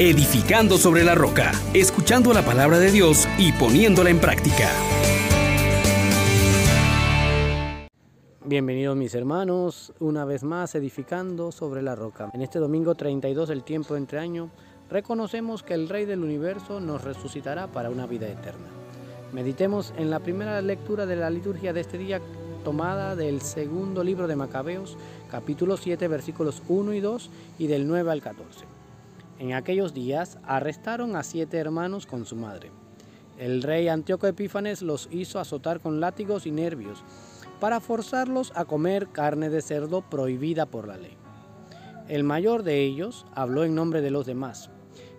edificando sobre la roca, escuchando la palabra de Dios y poniéndola en práctica. Bienvenidos mis hermanos, una vez más edificando sobre la roca. En este domingo 32 del tiempo entre año, reconocemos que el Rey del Universo nos resucitará para una vida eterna. Meditemos en la primera lectura de la liturgia de este día tomada del segundo libro de Macabeos, capítulo 7, versículos 1 y 2 y del 9 al 14. En aquellos días arrestaron a siete hermanos con su madre. El rey Antíoco Epífanes los hizo azotar con látigos y nervios para forzarlos a comer carne de cerdo prohibida por la ley. El mayor de ellos habló en nombre de los demás.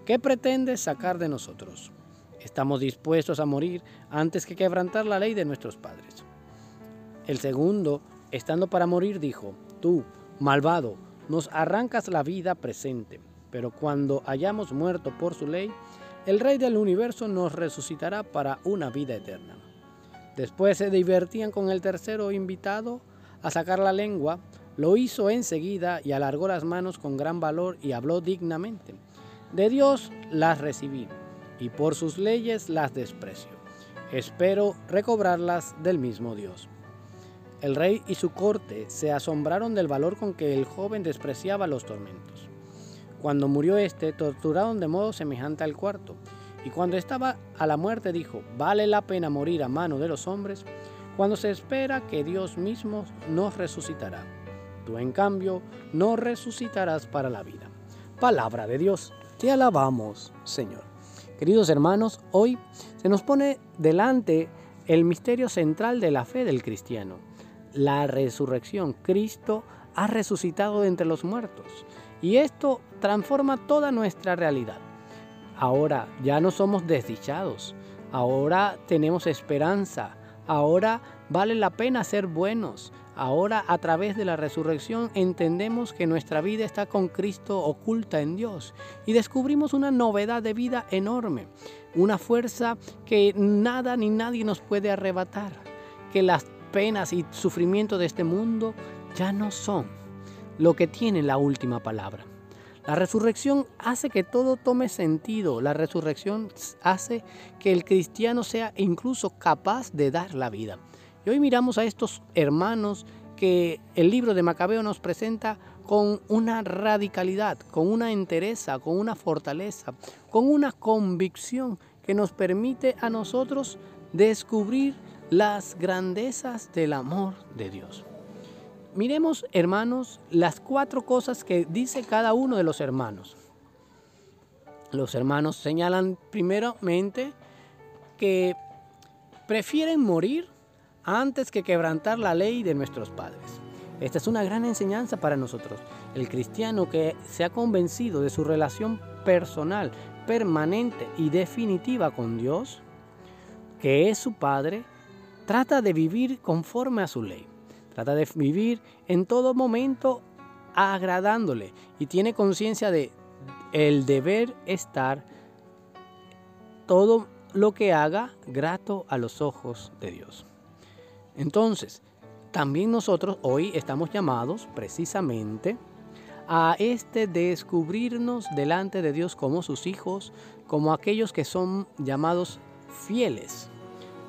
¿Qué pretendes sacar de nosotros? Estamos dispuestos a morir antes que quebrantar la ley de nuestros padres. El segundo, estando para morir, dijo, Tú, malvado, nos arrancas la vida presente, pero cuando hayamos muerto por su ley, el Rey del universo nos resucitará para una vida eterna. Después se divertían con el tercero invitado a sacar la lengua, lo hizo enseguida y alargó las manos con gran valor y habló dignamente. De Dios las recibí y por sus leyes las desprecio. Espero recobrarlas del mismo Dios. El rey y su corte se asombraron del valor con que el joven despreciaba los tormentos. Cuando murió éste, torturaron de modo semejante al cuarto, y cuando estaba a la muerte dijo, ¿vale la pena morir a mano de los hombres cuando se espera que Dios mismo nos resucitará? Tú, en cambio, no resucitarás para la vida. Palabra de Dios. Te alabamos, Señor. Queridos hermanos, hoy se nos pone delante el misterio central de la fe del cristiano la resurrección. Cristo ha resucitado de entre los muertos y esto transforma toda nuestra realidad. Ahora ya no somos desdichados, ahora tenemos esperanza, ahora vale la pena ser buenos, ahora a través de la resurrección entendemos que nuestra vida está con Cristo oculta en Dios y descubrimos una novedad de vida enorme, una fuerza que nada ni nadie nos puede arrebatar, que las penas y sufrimiento de este mundo ya no son lo que tiene la última palabra. La resurrección hace que todo tome sentido. La resurrección hace que el cristiano sea incluso capaz de dar la vida. Y hoy miramos a estos hermanos que el libro de Macabeo nos presenta con una radicalidad, con una entereza, con una fortaleza, con una convicción que nos permite a nosotros descubrir las grandezas del amor de Dios. Miremos, hermanos, las cuatro cosas que dice cada uno de los hermanos. Los hermanos señalan primeramente que prefieren morir antes que quebrantar la ley de nuestros padres. Esta es una gran enseñanza para nosotros. El cristiano que se ha convencido de su relación personal, permanente y definitiva con Dios, que es su Padre, trata de vivir conforme a su ley. Trata de vivir en todo momento agradándole y tiene conciencia de el deber estar todo lo que haga grato a los ojos de Dios. Entonces, también nosotros hoy estamos llamados precisamente a este descubrirnos delante de Dios como sus hijos, como aquellos que son llamados fieles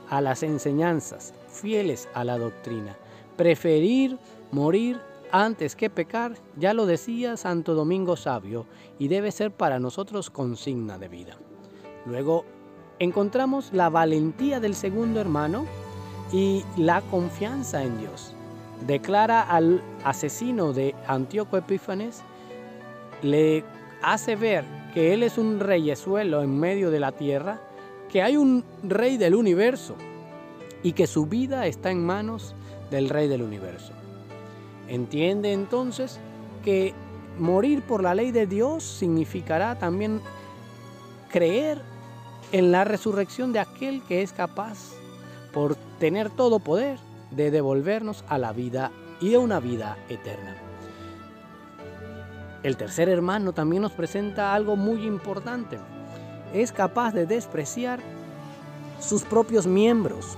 a las enseñanzas, fieles a la doctrina. Preferir morir antes que pecar, ya lo decía Santo Domingo Sabio, y debe ser para nosotros consigna de vida. Luego encontramos la valentía del segundo hermano y la confianza en Dios. Declara al asesino de Antíoco Epífanes, le hace ver que él es un reyesuelo en medio de la tierra que hay un rey del universo y que su vida está en manos del rey del universo. Entiende entonces que morir por la ley de Dios significará también creer en la resurrección de aquel que es capaz, por tener todo poder, de devolvernos a la vida y a una vida eterna. El tercer hermano también nos presenta algo muy importante es capaz de despreciar sus propios miembros,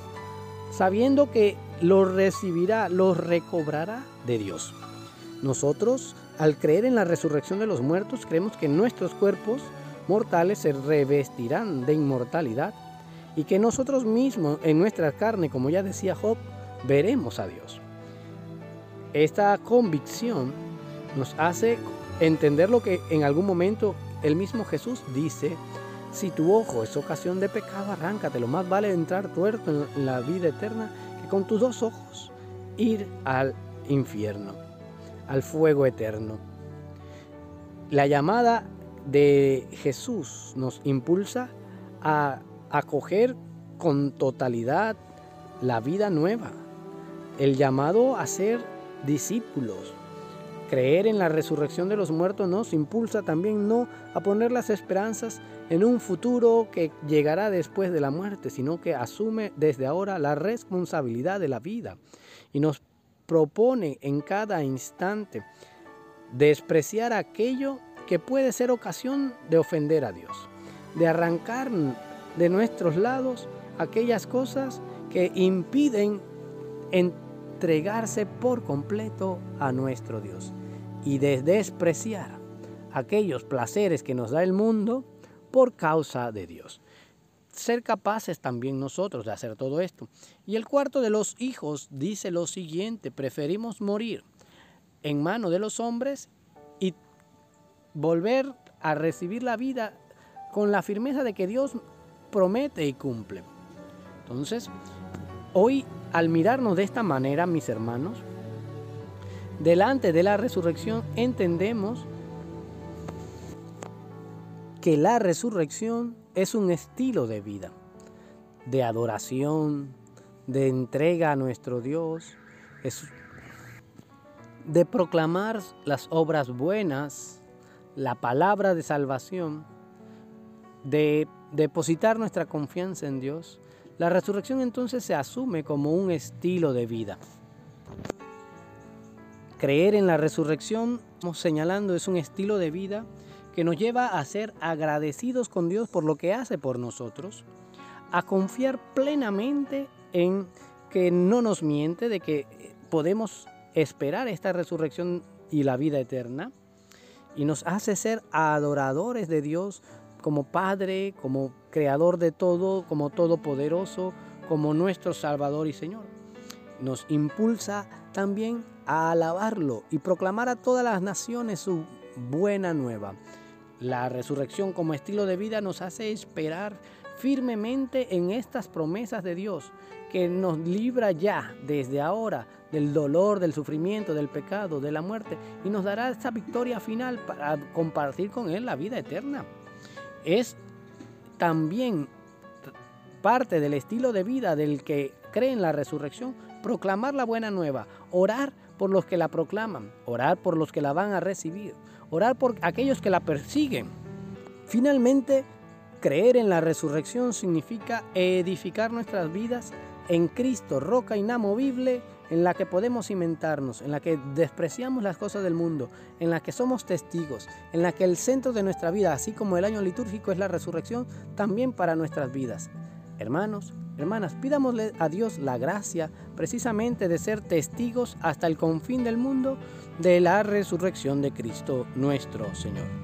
sabiendo que los recibirá, los recobrará de Dios. Nosotros, al creer en la resurrección de los muertos, creemos que nuestros cuerpos mortales se revestirán de inmortalidad y que nosotros mismos en nuestra carne, como ya decía Job, veremos a Dios. Esta convicción nos hace entender lo que en algún momento el mismo Jesús dice, si tu ojo es ocasión de pecado, arráncate, lo más vale entrar tuerto en la vida eterna con tus dos ojos ir al infierno, al fuego eterno. La llamada de Jesús nos impulsa a acoger con totalidad la vida nueva, el llamado a ser discípulos. Creer en la resurrección de los muertos nos impulsa también no a poner las esperanzas en un futuro que llegará después de la muerte, sino que asume desde ahora la responsabilidad de la vida y nos propone en cada instante despreciar aquello que puede ser ocasión de ofender a Dios, de arrancar de nuestros lados aquellas cosas que impiden entregarse por completo a nuestro Dios y de despreciar aquellos placeres que nos da el mundo por causa de Dios. Ser capaces también nosotros de hacer todo esto. Y el cuarto de los hijos dice lo siguiente, preferimos morir en mano de los hombres y volver a recibir la vida con la firmeza de que Dios promete y cumple. Entonces, hoy al mirarnos de esta manera, mis hermanos, delante de la resurrección entendemos que la resurrección es un estilo de vida, de adoración, de entrega a nuestro Dios, de proclamar las obras buenas, la palabra de salvación, de depositar nuestra confianza en Dios, la resurrección entonces se asume como un estilo de vida. Creer en la resurrección, señalando, es un estilo de vida que nos lleva a ser agradecidos con Dios por lo que hace por nosotros, a confiar plenamente en que no nos miente, de que podemos esperar esta resurrección y la vida eterna, y nos hace ser adoradores de Dios como Padre, como Creador de todo, como Todopoderoso, como nuestro Salvador y Señor. Nos impulsa también a alabarlo y proclamar a todas las naciones su buena nueva. La resurrección como estilo de vida nos hace esperar firmemente en estas promesas de Dios, que nos libra ya desde ahora del dolor, del sufrimiento, del pecado, de la muerte, y nos dará esa victoria final para compartir con Él la vida eterna es también parte del estilo de vida del que cree en la resurrección, proclamar la buena nueva, orar por los que la proclaman, orar por los que la van a recibir, orar por aquellos que la persiguen. Finalmente, creer en la resurrección significa edificar nuestras vidas en Cristo, roca inamovible en la que podemos cimentarnos, en la que despreciamos las cosas del mundo, en la que somos testigos, en la que el centro de nuestra vida, así como el año litúrgico es la resurrección, también para nuestras vidas. Hermanos, hermanas, pidámosle a Dios la gracia precisamente de ser testigos hasta el confín del mundo de la resurrección de Cristo nuestro Señor.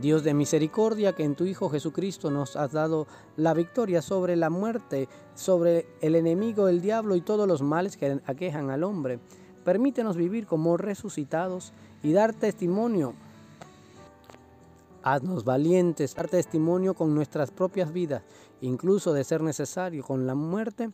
Dios de misericordia, que en tu Hijo Jesucristo nos has dado la victoria sobre la muerte, sobre el enemigo, el diablo y todos los males que aquejan al hombre. Permítenos vivir como resucitados y dar testimonio. Haznos valientes, dar testimonio con nuestras propias vidas, incluso de ser necesario con la muerte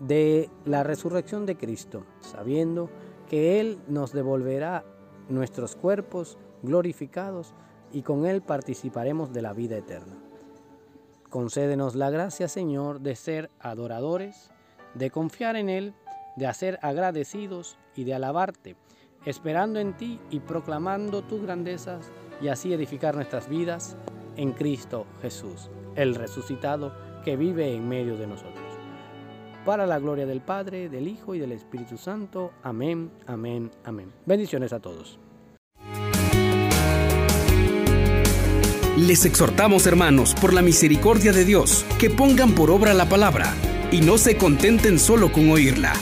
de la resurrección de Cristo, sabiendo que Él nos devolverá nuestros cuerpos glorificados y con Él participaremos de la vida eterna. Concédenos la gracia, Señor, de ser adoradores, de confiar en Él, de hacer agradecidos y de alabarte, esperando en ti y proclamando tus grandezas y así edificar nuestras vidas en Cristo Jesús, el resucitado que vive en medio de nosotros. Para la gloria del Padre, del Hijo y del Espíritu Santo. Amén, amén, amén. Bendiciones a todos. Les exhortamos, hermanos, por la misericordia de Dios, que pongan por obra la palabra y no se contenten solo con oírla.